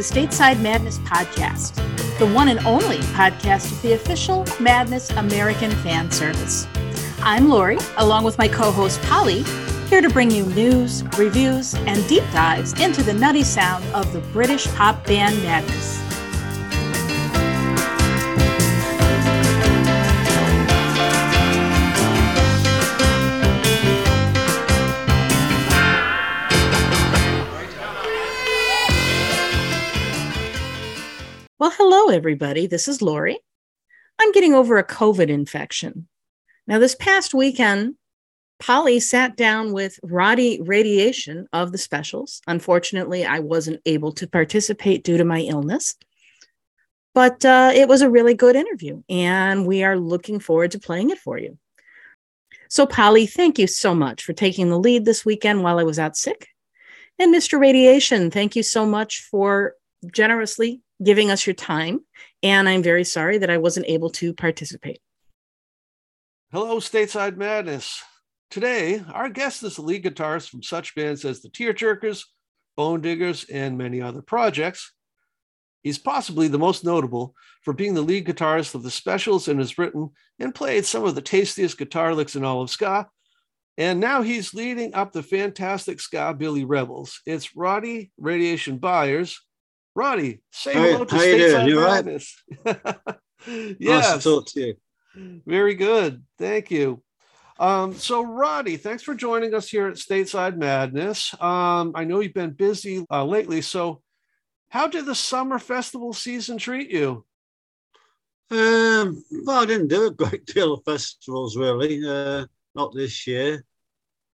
the Stateside Madness Podcast, the one and only podcast of the official Madness American fan service. I'm Lori, along with my co host Polly, here to bring you news, reviews, and deep dives into the nutty sound of the British pop band Madness. Everybody. This is Lori. I'm getting over a COVID infection. Now, this past weekend, Polly sat down with Roddy Radiation of the specials. Unfortunately, I wasn't able to participate due to my illness, but uh, it was a really good interview, and we are looking forward to playing it for you. So, Polly, thank you so much for taking the lead this weekend while I was out sick. And Mr. Radiation, thank you so much for generously giving us your time. And I'm very sorry that I wasn't able to participate. Hello, Stateside Madness. Today, our guest is the lead guitarist from such bands as the Tearjerkers, Bone Diggers, and many other projects. He's possibly the most notable for being the lead guitarist of the Specials and has written and played some of the tastiest guitar licks in all of ska. And now he's leading up the fantastic Skabilly Rebels. It's Roddy Radiation Byers, Roddy, say how, hello to how you doing? You Madness. yes. Nice to talk to you. Very good. Thank you. Um, so, Roddy, thanks for joining us here at Stateside Madness. Um, I know you've been busy uh, lately. So, how did the summer festival season treat you? Um, well, I didn't do a great deal of festivals really. Uh, not this year.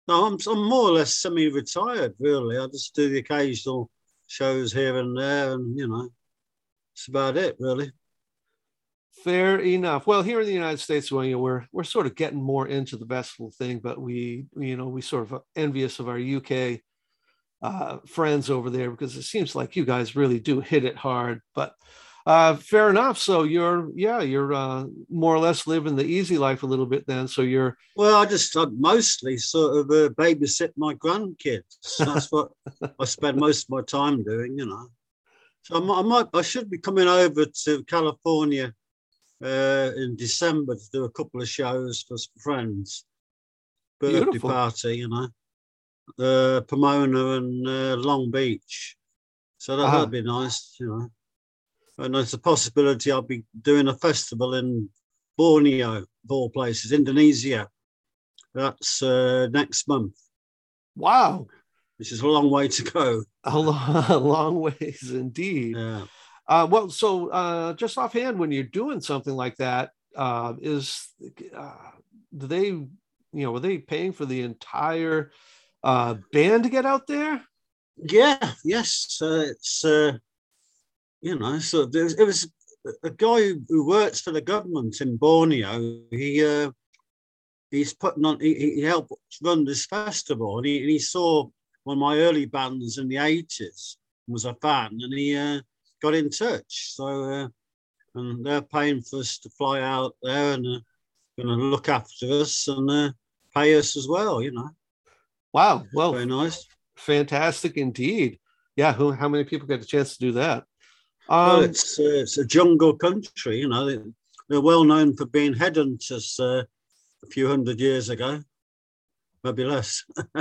No, I'm, I'm more or less semi-retired. Really, I just do the occasional shows here and there, and you know, it's about it, really. Fair enough. Well, here in the United States, well, you know, we're we're sort of getting more into the festival thing, but we, you know, we sort of envious of our UK uh, friends over there because it seems like you guys really do hit it hard. But uh, fair enough. So you're, yeah, you're uh, more or less living the easy life a little bit then. So you're. Well, I just I mostly sort of uh, babysit my grandkids. That's what I spend most of my time doing, you know. So I might, I should be coming over to California uh, in December to do a couple of shows for some friends. Birthday Beautiful. party, you know. Uh, Pomona and uh, Long Beach. So that, uh-huh. that'd be nice, you know and there's a possibility I'll be doing a festival in Borneo, of all places, Indonesia. That's uh, next month. Wow. Which is a long way to go. A long, a long ways indeed. Yeah. Uh, well, so uh, just offhand, when you're doing something like that, uh, is uh, do they, you know, are they paying for the entire uh, band to get out there? Yeah, yes, uh, it's uh, you know, so was, it was a guy who works for the government in Borneo. He uh, he's putting on. He, he helped run this festival, and he, and he saw one of my early bands in the eighties. Was a fan, and he uh, got in touch. So, uh, and they're paying for us to fly out there and uh, going to look after us and uh, pay us as well. You know. Wow. Well, very nice. Fantastic indeed. Yeah. Who? How many people get a chance to do that? Um, well, it's uh, it's a jungle country, you know. They're well known for being headhunters uh, a few hundred years ago, maybe less. so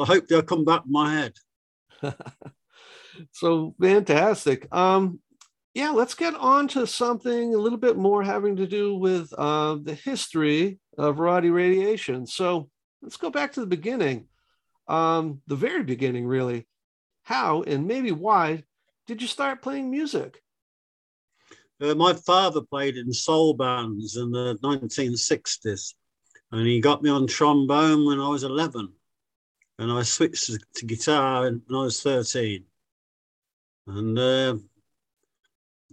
I hope they'll come back in my head. so fantastic. Um, yeah, let's get on to something a little bit more having to do with uh, the history of Roddy radiation. So let's go back to the beginning, um, the very beginning, really. How and maybe why did you start playing music? Uh, my father played in soul bands in the 1960s, and he got me on trombone when I was 11. And I switched to, to guitar when I was 13. And uh,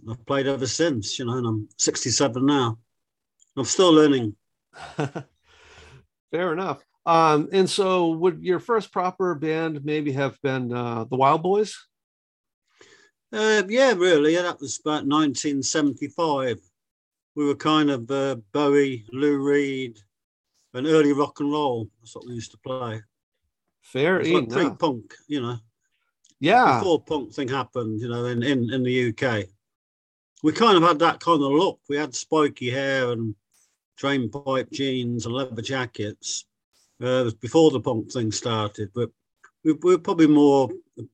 I've played ever since, you know, and I'm 67 now. I'm still learning. Fair enough. Um, and so, would your first proper band maybe have been uh, the Wild Boys? Uh, yeah, really. That was about 1975. We were kind of uh, Bowie, Lou Reed, and early rock and roll. That's what we used to play. Fair It's like enough. pre-punk, you know. Yeah. Before punk thing happened, you know, in, in, in the UK. We kind of had that kind of look. We had spiky hair and drain pipe jeans and leather jackets. Uh, it was before the punk thing started, but we, we were probably more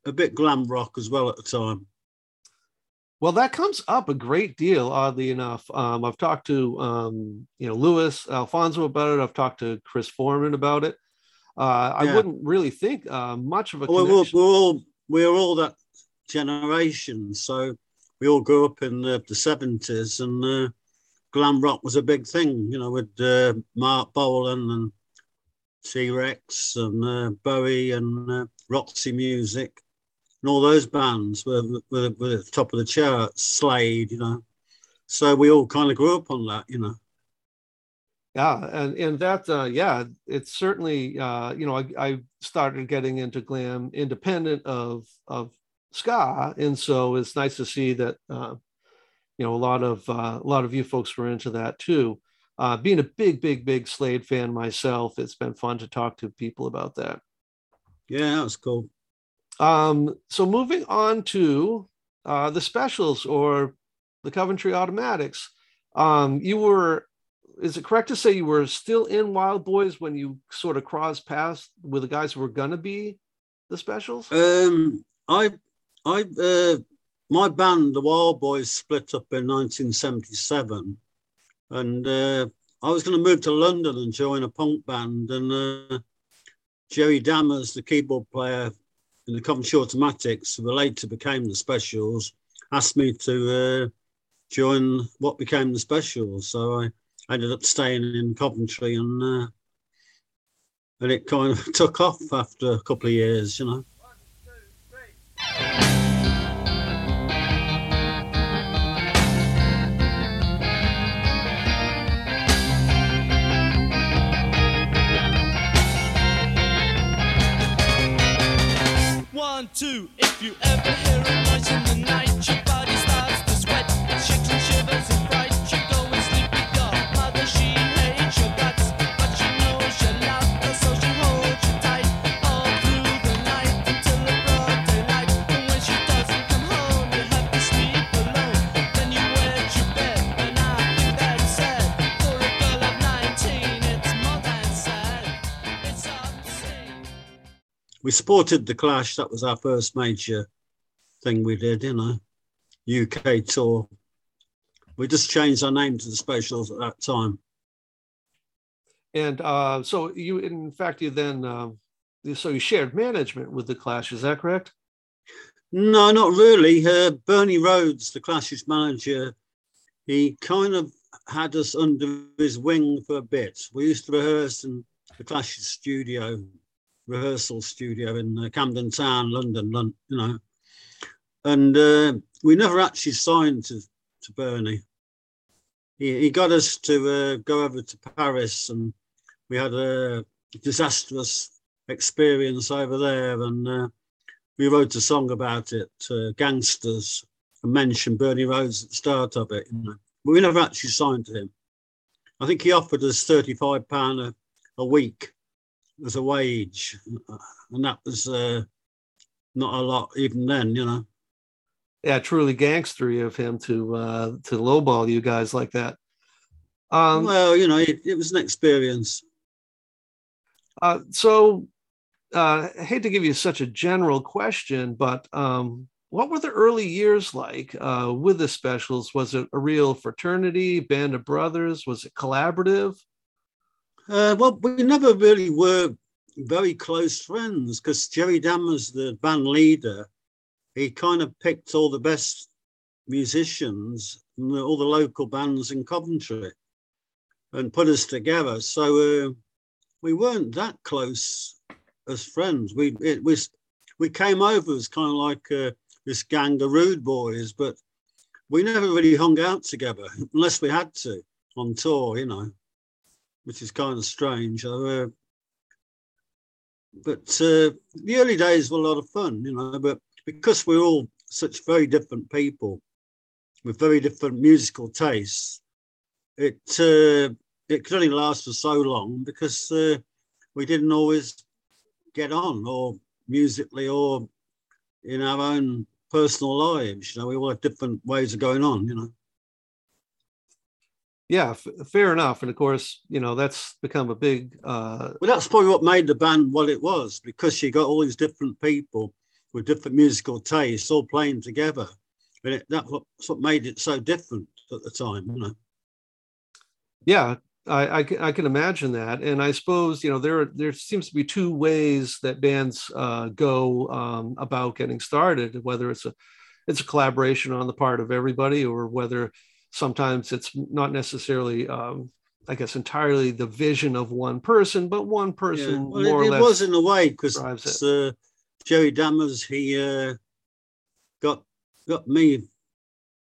a bit glam rock as well at the time. Well, that comes up a great deal, oddly enough. Um, I've talked to um, you know Louis Alphonso about it. I've talked to Chris Foreman about it. Uh, I wouldn't really think uh, much of a Well, we're, we're all we're all that generation, so we all grew up in the, the 70s, and uh, glam rock was a big thing, you know, with uh, Marc Bolan and T Rex and uh, Bowie and uh, Roxy Music, and all those bands were, were, were at the top of the charts, Slade, you know. So we all kind of grew up on that, you know. Yeah, and and that uh, yeah, it's certainly uh, you know I, I started getting into glam independent of of ska, and so it's nice to see that uh, you know a lot of uh, a lot of you folks were into that too. Uh, being a big, big, big Slade fan myself, it's been fun to talk to people about that. Yeah, that was cool. Um, so moving on to uh, the specials or the Coventry Automatics, um, you were. Is it correct to say you were still in Wild Boys when you sort of crossed paths with the guys who were gonna be the specials? Um, I, I, uh, my band, the Wild Boys, split up in 1977, and uh, I was going to move to London and join a punk band. And uh, Jerry Dammers, the keyboard player in the Coventry Automatics, who later became the Specials, asked me to uh, join what became the Specials. So I ended up staying in Coventry, and uh, and it kind of took off after a couple of years, you know. Two, if you ever hear a noise in the night, your body starts to sweat, it shakes and shivers we supported the Clash. That was our first major thing we did, you know, UK tour. We just changed our name to the Specials at that time. And uh, so you, in fact, you then um, so you shared management with the Clash. Is that correct? No, not really. Uh, Bernie Rhodes, the Clash's manager, he kind of had us under his wing for a bit. We used to rehearse in the Clash's studio, rehearsal studio in uh, Camden Town, London, Lon- you know. And uh, we never actually signed to, to Bernie. He, he got us to uh, go over to Paris and we had a disastrous experience over there. And uh, we wrote a song about it, uh, Gangsters, and mentioned Bernie Rhodes at the start of it. You know. But we never actually signed to him. I think he offered us £35 a, a week as a wage. And that was uh, not a lot even then, you know. Yeah, truly gangstery of him to uh, to lowball you guys like that. Um, well, you know, it, it was an experience. Uh, so, uh, I hate to give you such a general question, but um, what were the early years like uh, with the specials? Was it a real fraternity, band of brothers? Was it collaborative? Uh, well, we never really were very close friends because Jerry Dammers, the band leader, he kind of picked all the best musicians and all the local bands in Coventry and put us together. So uh, we weren't that close as friends. We it was we came over as kind of like uh, this gang of rude boys, but we never really hung out together unless we had to on tour, you know which is kind of strange. Uh, but uh, the early days were a lot of fun, you know. But because we're all such very different people with very different musical tastes, it uh, it could only last for so long because uh, we didn't always get on, or musically, or in our own personal lives. You know, we all have different ways of going on. You know. Yeah, f- fair enough. And of course, you know that's become a big. Uh, Well, that's probably what made the band what it was because you got all these different people with different musical tastes all playing together, and it, that's what, that's what made it so different at the time. You know. yeah, I, I, can, I can imagine that, and I suppose you know there there seems to be two ways that bands uh, go um, about getting started. Whether it's a it's a collaboration on the part of everybody, or whether sometimes it's not necessarily, um, I guess, entirely the vision of one person, but one Yeah. person Well, more it, or it less. was in a way because uh, Jerry Dammers he uh, got got me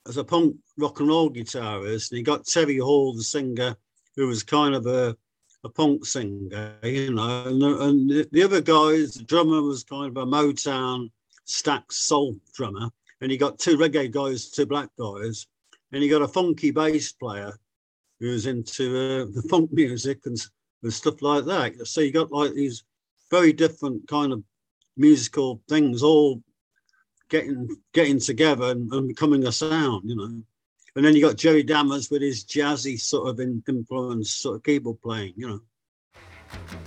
as a punk rock and roll guitarist, and he got Terry Hall, the singer, who was kind of a a punk singer, you know, and the, and the other guys, the drummer was kind of a Motown Stax soul drummer, and he got two reggae guys, two black guys, and you got a funky bass player who's into uh, the funk music and, and stuff like that. So you got like these very different kind of musical things all getting getting together and, and becoming a sound, you know. And then you got Jerry Dammers with his jazzy sort of in, influence, sort of keyboard playing, you know.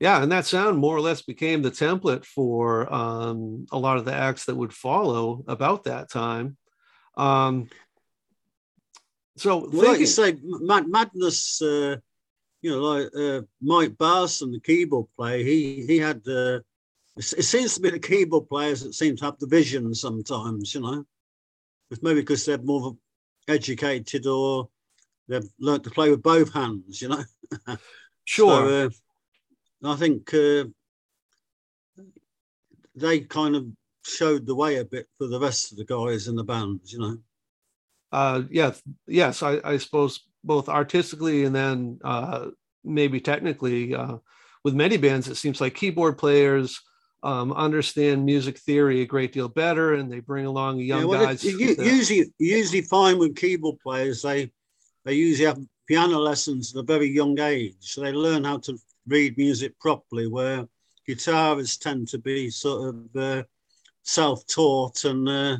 Yeah and that sound more or less became the template for um, a lot of the acts that would follow about that time um, so Well, like you say, Mad- Madness, uh, you know, like uh, Mike Barson, the keyboard player, he he had. Uh, it seems to be the keyboard players that seem to have the vision sometimes, you know. It's maybe because they're more educated or they've learnt to play with both hands, you know. sure So, uh, I think uh, they kind of showed the way a bit for the rest of the guys in the bands, you know. uh, yeah, yes, I, I suppose both artistically and then uh, maybe technically, uh, with many bands, it seems like keyboard players um, understand music theory a great deal better, and they bring along young well, guys. it- usually, usually find with keyboard players, they they usually have piano lessons at a very young age, so they learn how to read music properly. Where guitarists tend to be sort of uh, self-taught and uh,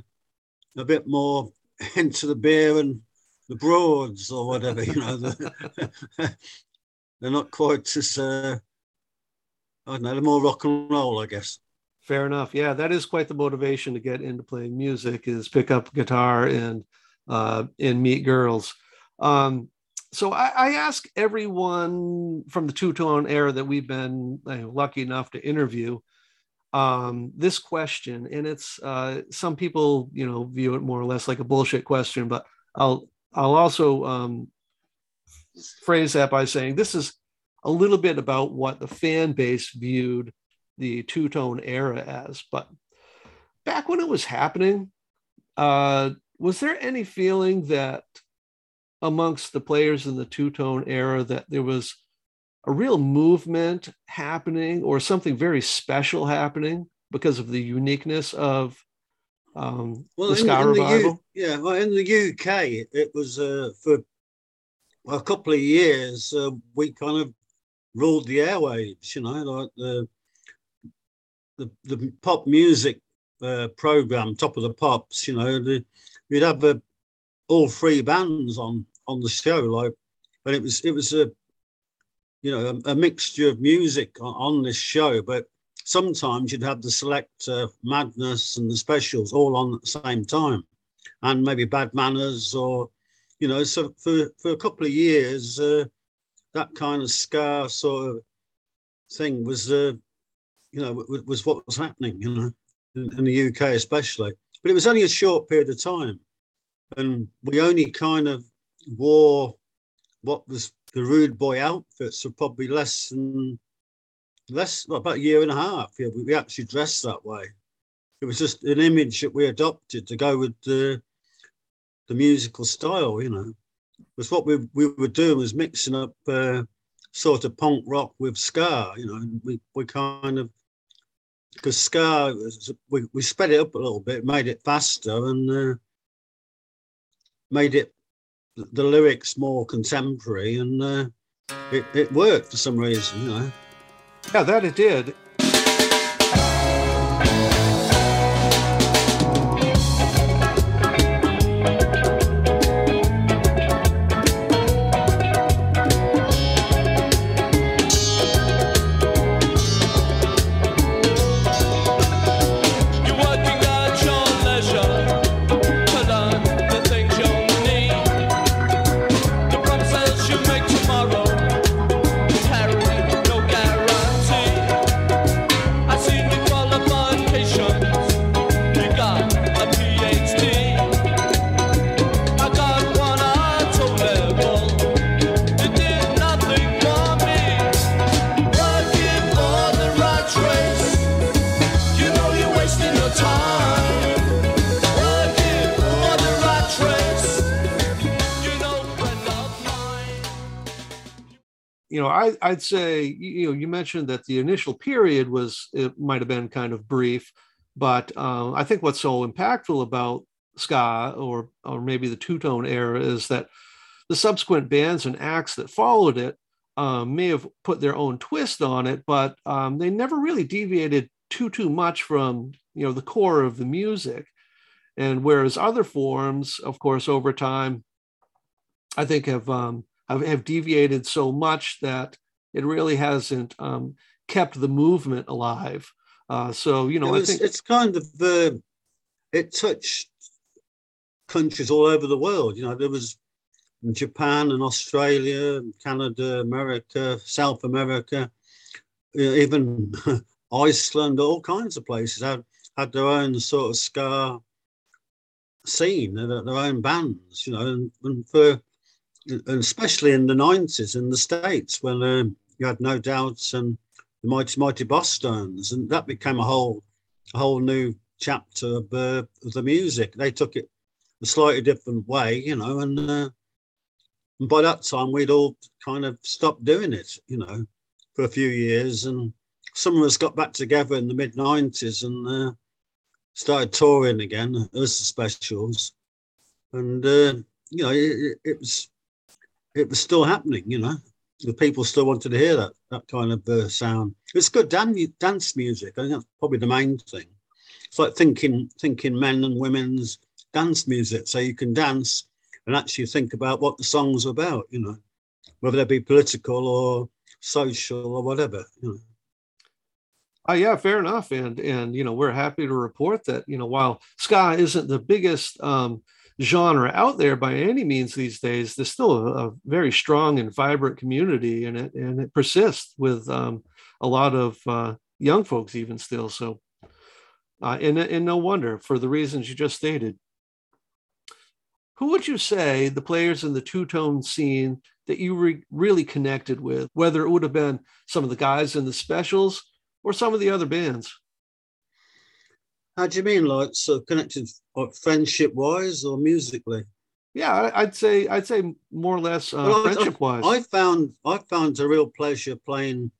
a bit more into the beer and the broads or whatever. You know, the, they're not quite as uh, I don't know, they're more rock and roll, I guess. Fair enough. Yeah, that is quite the motivation to get into playing music is pick up guitar and uh, and meet girls. Um, so I, I ask everyone from the two tone era that we've been lucky enough to interview um, this question, and it's uh, some people you know view it more or less like a bullshit question, but I'll I'll also um, phrase that by saying this is a little bit about what the fan base viewed the two tone era as. But back when it was happening, uh, was there any feeling that amongst the players in the two tone era that there was a real movement happening or something very special happening because of the uniqueness of um, the in- ska in the U- revival? yeah, well, in the UK, it was uh, for a couple of years. Uh, we kind of ruled the airwaves, you know, like the the, the pop music uh, program, Top of the Pops. You know, the, we'd have uh, all three bands on on the show, like, but it was it was a you know a, a mixture of music on, on this show, but sometimes you'd have the Selecter uh, madness and the specials all on at the same time and maybe bad manners or you know so for, for a couple of years uh, that kind of ska sort of thing was, uh, you know, was, was what was happening, you know, in, in the UK especially. But it was only a short period of time, and we only kind of wore what was the rude boy outfits for probably less than less well, about a year and a half. Yeah, we, we actually dressed that way. It was just an image that we adopted to go with the the musical style, you know. Was what we we were doing was mixing up uh, sort of punk rock with ska, you know. We we kind of because ska we, we sped it up a little bit, made it faster, and uh, made it the lyrics more contemporary, and uh, it it worked for some reason, you know. Yeah, that it did. I'd say, you know, you mentioned that the initial period was, it might have been kind of brief, but um, I think what's so impactful about ska or, or maybe the two tone era is that the subsequent bands and acts that followed it um, may have put their own twist on it, but um, they never really deviated too, too much from, you know, the core of the music. And whereas other forms, of course, over time, I think have um, have, have deviated so much that it really hasn't um, kept the movement alive. Uh, so you know, it I think it's kind of uh, it touched countries all over the world. You know, there was Japan and Australia, and Canada, America, South America, you know, even Iceland, all kinds of places had had their own sort of ska scene, their, their own bands. You know, and, and for and especially in the nineties in the states when um, you had no doubts and the mighty mighty Bosstones, and that became a whole a whole new chapter of, uh, of the music. They took it a slightly different way, you know, and, uh, and by that time we'd all kind of stopped doing it, you know, for a few years, and some of us got back together in the mid '90s and uh, started touring again as the Specials, and uh, you know, it, it was it was still happening, you know the people still wanted to hear that that kind of uh, sound. It's good dan- dance music. I think that's probably the main thing. It's like thinking thinking men and women's dance music, so you can dance and actually think about what the song's about. You know, whether they be political or social or whatever. You know. Uh, yeah, fair enough. And and you know, we're happy to report that you know while ska isn't the biggest um, genre out there by any means these days, there's still a, a very strong and vibrant community in it, and it persists with um, a lot of uh, young folks even still. So, uh, and and no wonder for the reasons you just stated. Who would you say the players in the two tone scene that you re- really connected with, whether it would have been some of the guys in the specials or some of the other bands? How do you mean, like so connected, like friendship wise or musically? Yeah, I- I'd say I'd say more or less uh, Well, I- friendship wise. I found I found a real pleasure playing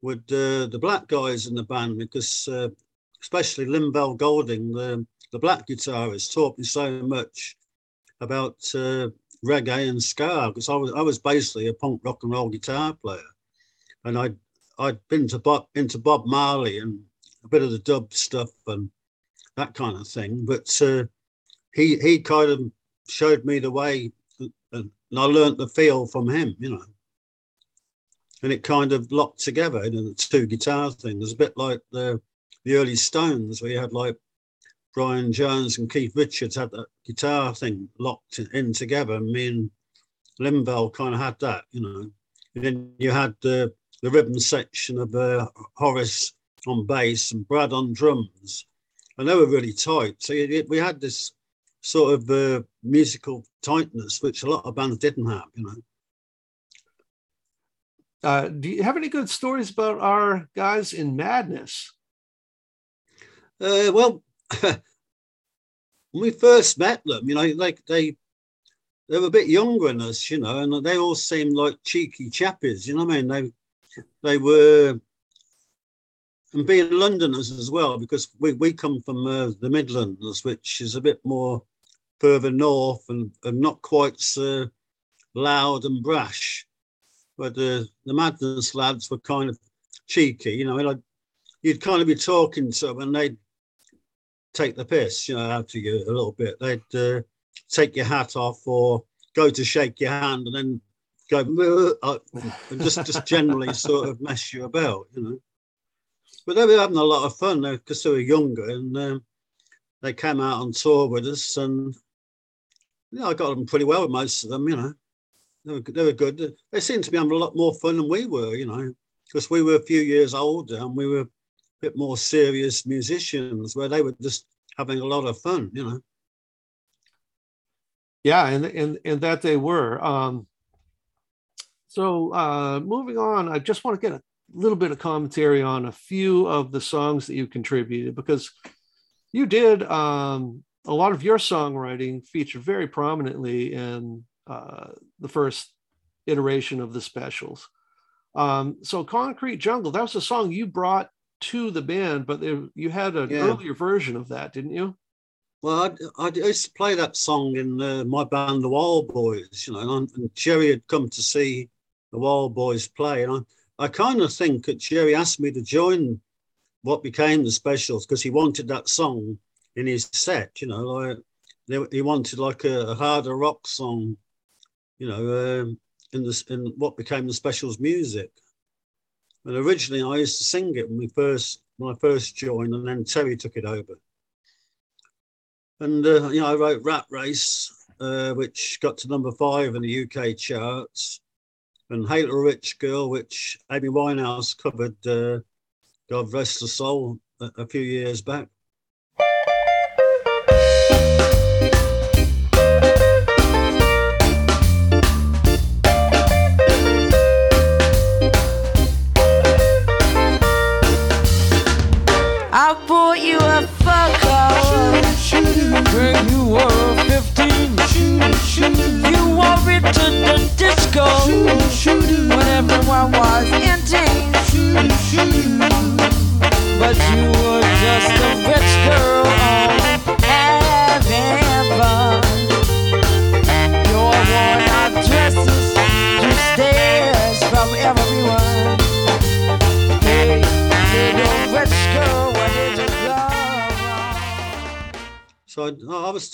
with uh, the black guys in the band because, uh, especially Lynval Golding, the the black guitarist, taught me so much about uh, reggae and ska because I was I was basically a punk rock and roll guitar player, and I would I'd been to Bob into Bob Marley and a bit of the dub stuff and that kind of thing, but uh, he he kind of showed me the way and I learnt the feel from him, you know. And it kind of locked together, you know, the two guitar things, a bit like the the early Stones, where you had like Brian Jones and Keith Richards had that guitar thing locked in together. And me and Lynval kind of had that, you know. And then you had the the rhythm section of uh, Horace on bass and Brad on drums, and they were really tight. So you, we had this sort of uh, musical tightness, which a lot of bands didn't have, you know. Uh, do you have any good stories about our guys in Madness? Uh, well, when we first met them, you know, like they they were a bit younger than us, you know, and they all seemed like cheeky chappies, you know what I mean? They they were and being Londoners as well, because we, we come from uh, the Midlands, which is a bit more further north and, and not quite so loud and brash. But the, the Madness lads were kind of cheeky, you know, you'd kind of be talking to them and they'd take the piss, you know, out of you a little bit. They'd uh, take your hat off or go to shake your hand and then go uh, and just just generally sort of mess you about, you know. But they were having a lot of fun because they were younger and um, they came out on tour with us and yeah, I got on pretty well with most of them, you know. They were, they were good. They seemed to be having a lot more fun than we were, you know, because we were a few years older and we were a bit more serious musicians where they were just having a lot of fun, you know. Yeah, and and and that they were. Um, so uh, moving on, I just want to get a little bit of commentary on a few of the songs that you contributed because you did um, a lot of your songwriting featured very prominently in uh, the first iteration of the specials. Um, so Concrete Jungle, that was a song you brought to the band, but there, you had an Yeah. earlier version of that, didn't you? Well, I, I used to play that song in uh, my band, the Wild Boys, you know, and, and Jerry had come to see the Wild Boys play. And I, I kind of think that Jerry asked me to join what became the specials because he wanted that song in his set, you know, like they, he wanted like a, a harder rock song, you know, um, in this in what became the specials music. And originally I used to sing it when we first when I first joined, and then Terry took it over. And uh, you know, I wrote Rat Race, uh, which got to number five in the UK charts, and Hey Little Rich Girl, which Amy Winehouse covered. Uh, God rest her soul, a, a few years back.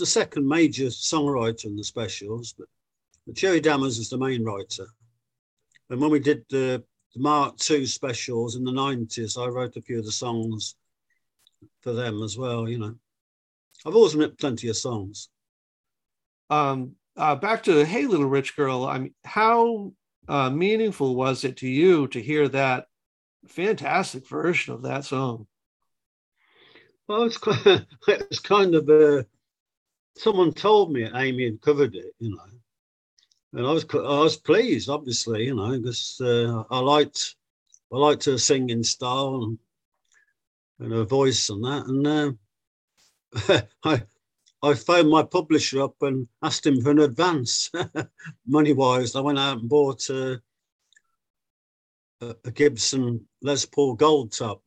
The second major songwriter in the specials, but, but Jerry Dammers was the main writer. And when we did the, the Mark II specials in the 90s, I wrote a few of the songs for them as well, you know. I've always written plenty of songs. um, uh, back to Hey Little Rich Girl. I mean, how uh, meaningful was it to you to hear that fantastic version of that song? Well, it's kind it was kind of uh, someone told me Amy had covered it, you know, and I was I was pleased, obviously, you know, because uh, I liked I liked her singing style and, and her voice and that, and uh, I I phoned my publisher up and asked him for an advance, money wise. I went out and bought a, a Gibson Les Paul Gold Top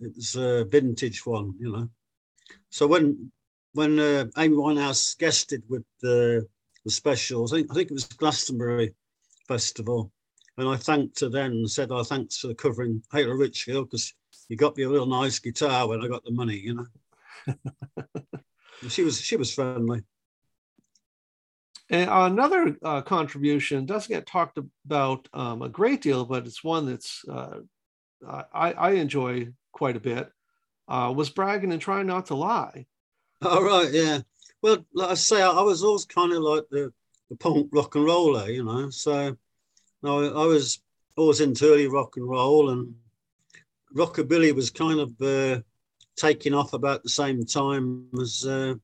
it was a vintage one, you know. So when when uh, Amy Winehouse guested with the, the specials, I think, I think it was Glastonbury Festival, and I thanked her then and said, "Oh, thanks for covering Hater Richfield because you got me a real nice guitar when I got the money, you know." She was she was friendly. And another uh, contribution doesn't get talked about um, a great deal, but it's one that's uh, I, I enjoy quite a bit. Uh, was bragging and trying not to lie. All right, yeah. Well, like I say, I, was always kind of like the, the punk rock and roller, you know. So no, I was always into early rock and roll, and rockabilly was kind of uh, taking off about the same time as, uh,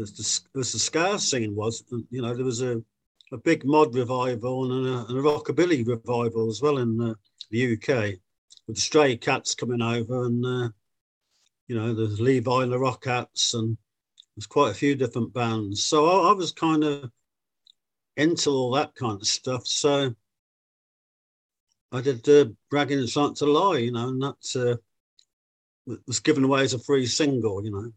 as, the, as the ska scene was. You know, there was a, a big mod revival and a, and a rockabilly revival as well in the UK, with the Stray Cats coming over and, uh, you know, the Levi and the Rockats, and there's quite a few different bands. So I, I was kind of into all that kind of stuff. So I did uh, Bragging Is Right to Lie, you know, and that uh, was given away as a free single, you know.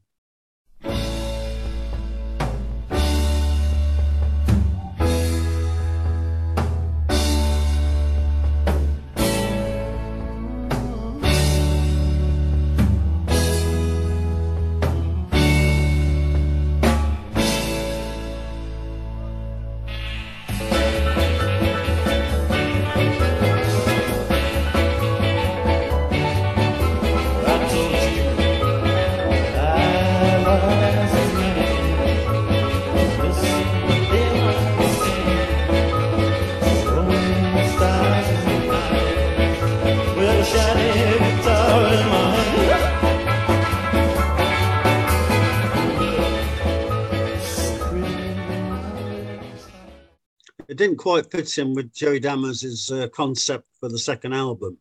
It didn't quite fit in with Jerry Dammers' uh, concept for the second album.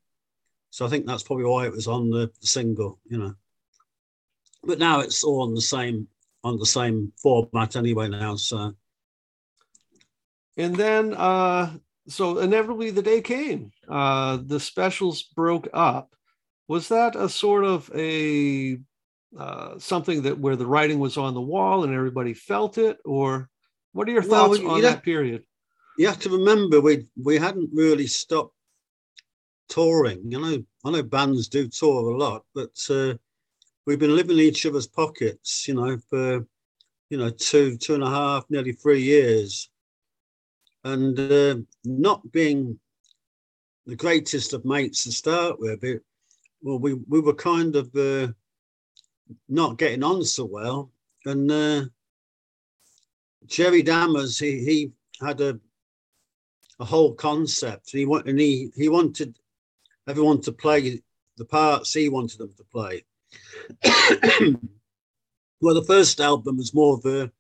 So I think that's probably why it was on the single, you know. But now it's all on the same on the same format anyway now. So And then, uh, so inevitably the day came. Uh, the specials broke up. Was that a sort of a uh, something that where the writing was on the wall and everybody felt it, or what are your Well, thoughts you on that period? You have to remember we we hadn't really stopped touring. You know, I know bands do tour a lot, but uh, we've been living in each other's pockets, you know, for you know two two and a half, nearly three years, and uh, not being the greatest of mates to start with. It, well, we we were kind of uh, not getting on so well, and uh, Jerry Dammers he he had a a whole concept. He and he he wanted everyone to play the parts he wanted them to play. well, the first album was more of a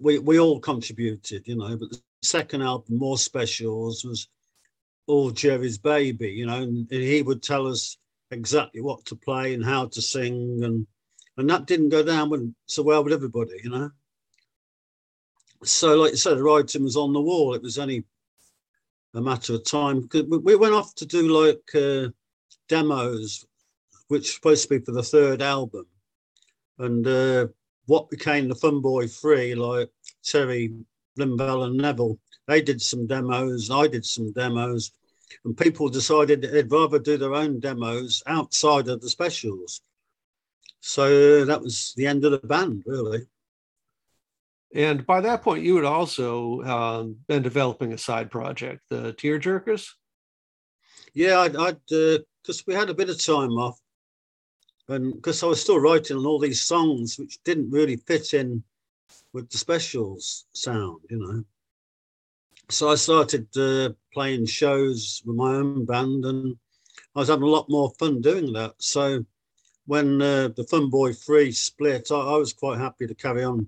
we we all contributed, you know, but the second album, more specials, was all Jerry's baby, you know, and, and he would tell us exactly what to play and how to sing, and and that didn't go down so well with everybody, you know so like you said, the writing was on the wall. It was only a matter of time. we- We went off to do like uh, demos, which was supposed to be for the third album, and uh, what became the Fun Boy Three, like Terry, Lynval, and Neville. They did some demos. I did some demos, and people decided they'd rather do their own demos outside of the specials. So uh, that was the end of the band, really. And by that point, you had also um, been developing a side project, the Tear Jerkers. Yeah, I'd, because we had a bit of time off, and because I was still writing on all these songs which didn't really fit in with the specials sound, you know. So I started uh, playing shows with my own band, and I was having a lot more fun doing that. So when uh, the Fun Boy Three split, I, I was quite happy to carry on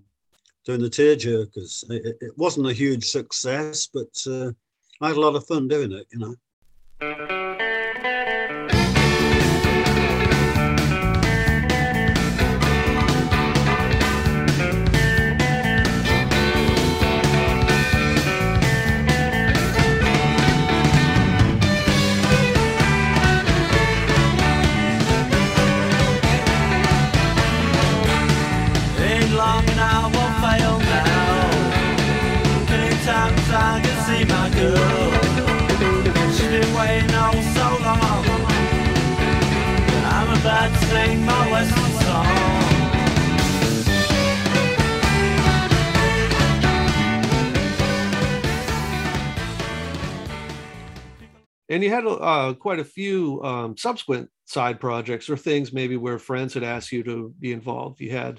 doing the Tearjerkers. It, it- wasn't a huge success, but uh, I had a lot of fun doing it, you know. And you had uh, quite a few um, subsequent side projects or things maybe where friends had asked you to be involved. You had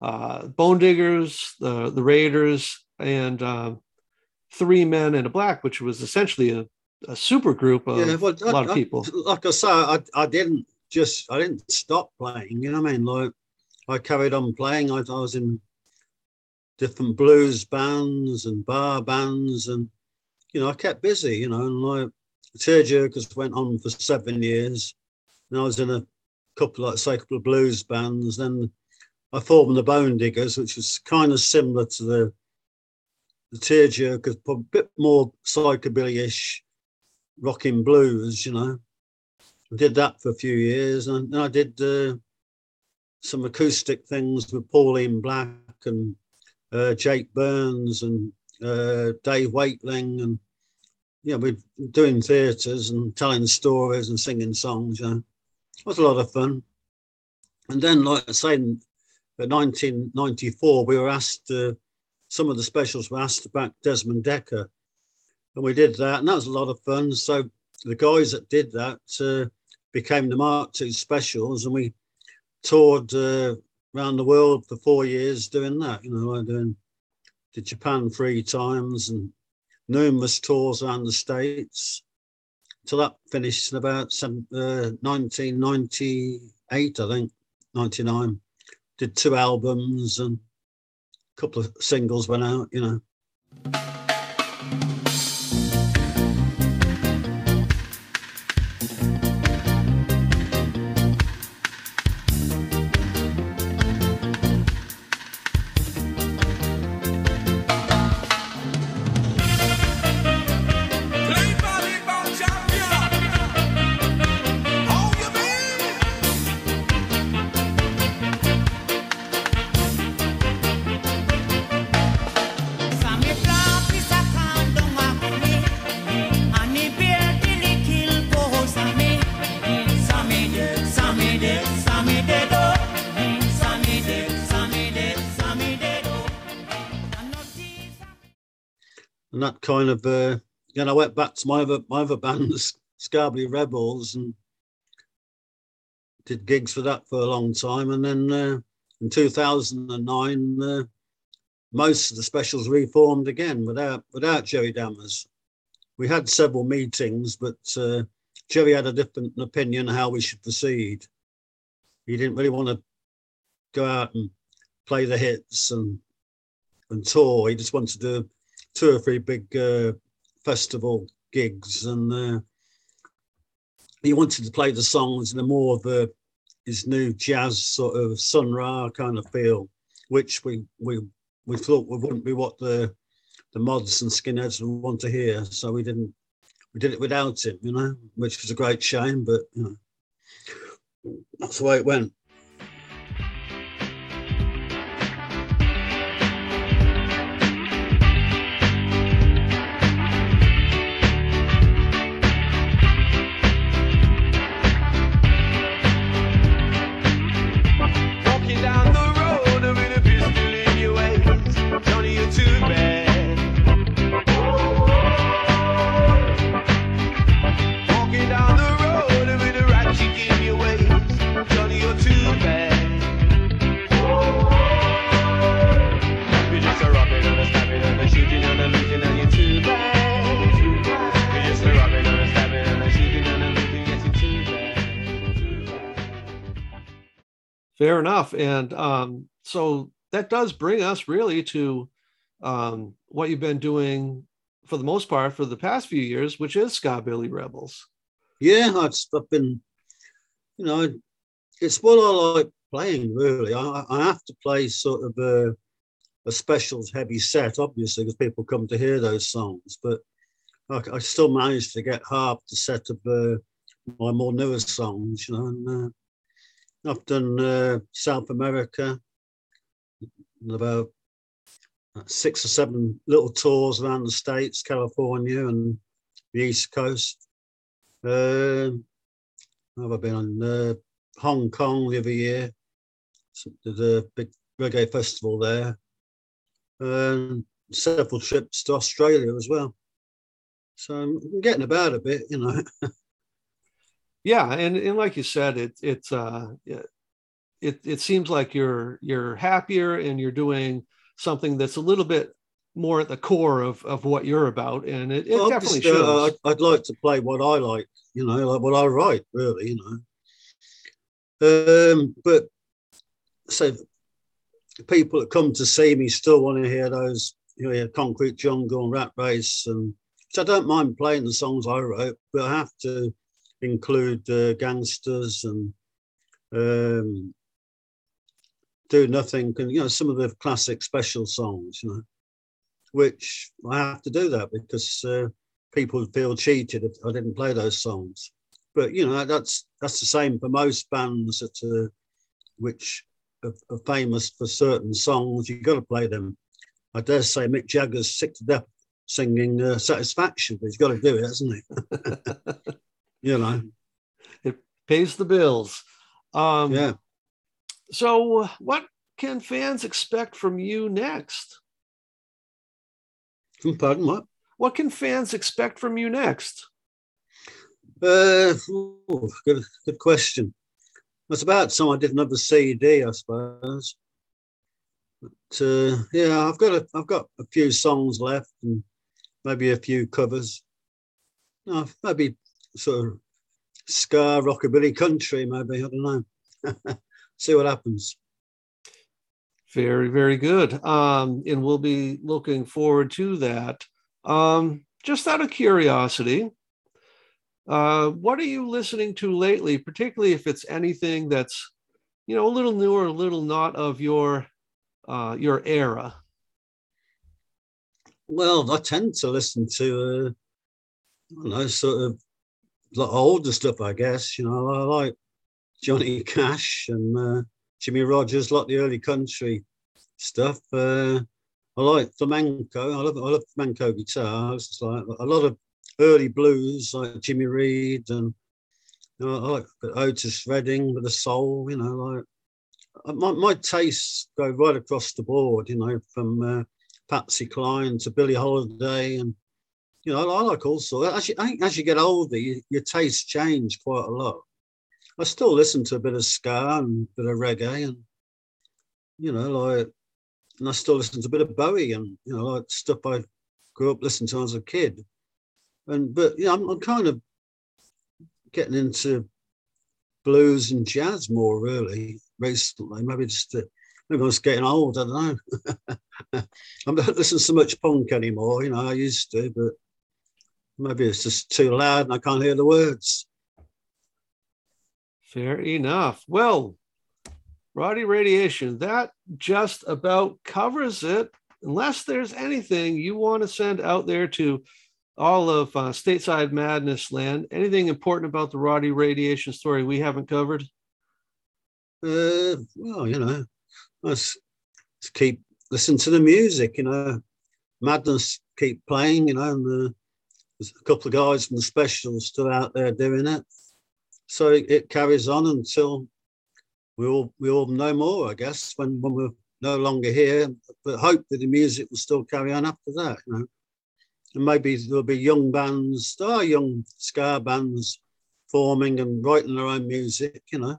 uh, Bone Diggers, the, the Raiders, and um, Three Men and a Black, which was essentially a a super group of yeah, well, a lot of people. I- like I say, I, I didn't just I didn't stop playing. You know what I mean? Like I carried on playing. I, I was in different blues bands and bar bands, and you know I kept busy. You know, and like Tearjerkers went on for seven years, and I was in a couple, like say, a couple of blues bands. Then I formed the Bone Diggers, which was kind of similar to the the Tearjerkers, but a bit more psychobilly-ish rocking blues, you know. I did that for a few years, and I did uh, some acoustic things with Pauline Black and uh, Jake Burns and uh, Dave Wakeling, and yeah, we're doing theatres and telling stories and singing songs. Know, it was a lot of fun. And then, like I say, in 1994, we were asked. Uh, some of the specials were asked back Desmond Dekker, and we did that, and that was a lot of fun. So the guys that did that uh, became the Mark II specials, and we toured uh, around the world for four years doing that. You know, I doing did Japan three times and numerous tours around the states. Till that finished in about uh, 1998, I think, 99. Did two albums and a couple of singles went out. You know. And that kind of uh then I went back to my other my other bands, Skabilly Rebels, and did gigs for that for a long time. And then uh, in 2009, uh, most of the specials reformed again without without Jerry Dammers. We had several meetings, but uh, Jerry had a different opinion how we should proceed. He didn't really want to go out and play the hits and and tour. He just wanted to do two or three big uh, festival gigs, and uh, he wanted to play the songs in a more of a his new jazz sort of Sun Ra kind of feel, which we we we thought wouldn't be what the the mods and skinheads would want to hear, so we didn't we did it without him, you know, which was a great shame, but you know that's the way it went. Fair enough. And um, so that does bring us really to um, what you've been doing for the most part for the past few years, which is Skabilly Rebels. Yeah, I've, been, you know, it's what I like playing really. I, I have to play sort of a, a specials heavy set, obviously, because people come to hear those songs. But I, I still managed to get half the set of uh, my more newer songs, you know. And uh, I've done uh, South America, about six or seven little tours around the states, California, and the East Coast. I've been on uh, Hong Kong the other year? Did a big reggae festival there. Um, several trips to Australia as well. So I'm getting about a bit, you know. Yeah, and, and like you said, it it's uh it it seems like you're you're happier and you're doing something that's a little bit more at the core of, of what you're about, and it, it Well, definitely obviously, uh. I'd, I'd like to play what I like, you know, like what I write, really, you know. Um, but so people that come to see me still want to hear those, you know, Concrete Jungle and Rat Race, and so I don't mind playing the songs I wrote, but I have to include uh, gangsters and um, do nothing, and you know, some of the classic special songs, you know which I have to do that because uh, people would feel cheated if I didn't play those songs. But you know that's that's the same for most bands that uh, which are, are famous for certain songs. You've got to play them. I dare say Mick Jagger's sick to death singing uh, "Satisfaction," but he's got to do it, hasn't he? you know, it Pays the bills. Um, yeah. So, what can fans expect from you next? Pardon what? What can fans expect from you next? Uh, ooh, good, good question. It's about time I did another CD, I suppose. But uh, yeah, I've got a, I've got a few songs left and maybe a few covers. No, maybe sort of ska, rockabilly, country. Maybe I don't know. See what happens. Very, very good. Um, and we'll be looking forward to that. Um, just out of curiosity, uh, what are you listening to lately, particularly if it's anything that's, you know, a little newer, a little not of your uh, your era? Well, I tend to listen to, uh, I don't know, sort of older stuff, I guess. You know, I like Johnny Cash and uh, Jimmie Rodgers, like the early country stuff. Uh, I like flamenco. I love, I love flamenco guitars. It's like a lot of early blues, like Jimmy Reed, and you know, I like Otis Redding with the soul. You know, like uh, my, my tastes go right across the board. You know, from uh, Patsy Cline to Billie Holiday, and you know, I, I like all sorts. As you, I think as you get older, you, your tastes change quite a lot. I still listen to a bit of ska and a bit of reggae, and you know, like, and I still listen to a bit of Bowie and you know, like stuff I grew up listening to as a kid. And but yeah, I'm, I'm kind of getting into blues and jazz more really recently. Maybe just uh, maybe I'm just getting old. I don't know. I'm not listening so much punk anymore. You know, I used to, but maybe it's just too loud and I can't hear the words. Fair enough. Well, Roddy Radiation, that just about covers it. Unless there's anything you want to send out there to all of uh, stateside madness land, anything important about the Roddy Radiation story we haven't covered? Uh, well, you know, let's, let's keep listening to the music. You know, madness keep playing. You know, and the, there's a couple of guys from the specials still out there doing it. So it, it carries on until we all we all know more, I guess, when when we're no longer here. But hope that the music will still carry on after that. You know, and maybe there'll be young bands, there are young ska bands forming and writing their own music. You know,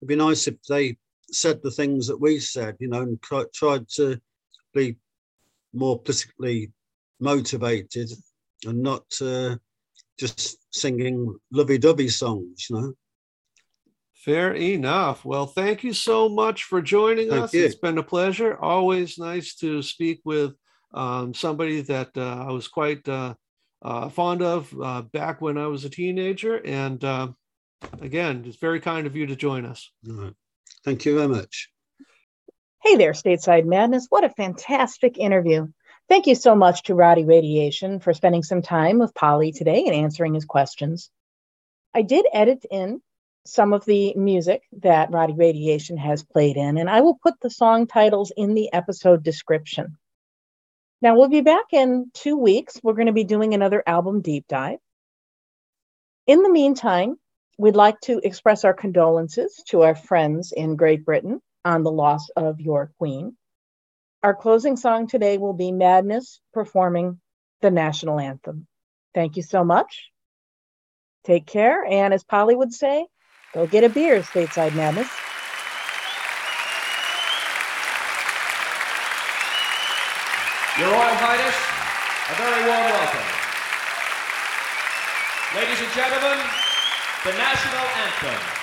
it'd be nice if they said the things that we said. You know, and tried to be more politically motivated and not uh, just singing lovey-dovey songs. You know. Fair enough. Well, thank you so much for joining Thank us. you. It's been a pleasure. Always nice to speak with um, somebody that uh, I was quite uh, uh, fond of uh, back when I was a teenager. And uh, again, it's very kind of you to join us. All right. Thank you very much. Hey there, Stateside Madness. What a fantastic interview. Thank you so much to Roddy Radiation for spending some time with Polly today and answering his questions. I did edit in some of the music that Roddy Radiation has played in, and I will put the song titles in the episode description. Now, we'll be back in two weeks. We're going to be doing another album deep dive. In the meantime, we'd like to express our condolences to our friends in Great Britain on the loss of your queen. Our closing song today will be Madness performing the national anthem. Thank you so much. Take care. And as Polly would say, go get a beer, Stateside Madness. Your Royal Highness, a very warm welcome. Ladies and gentlemen, the national anthem.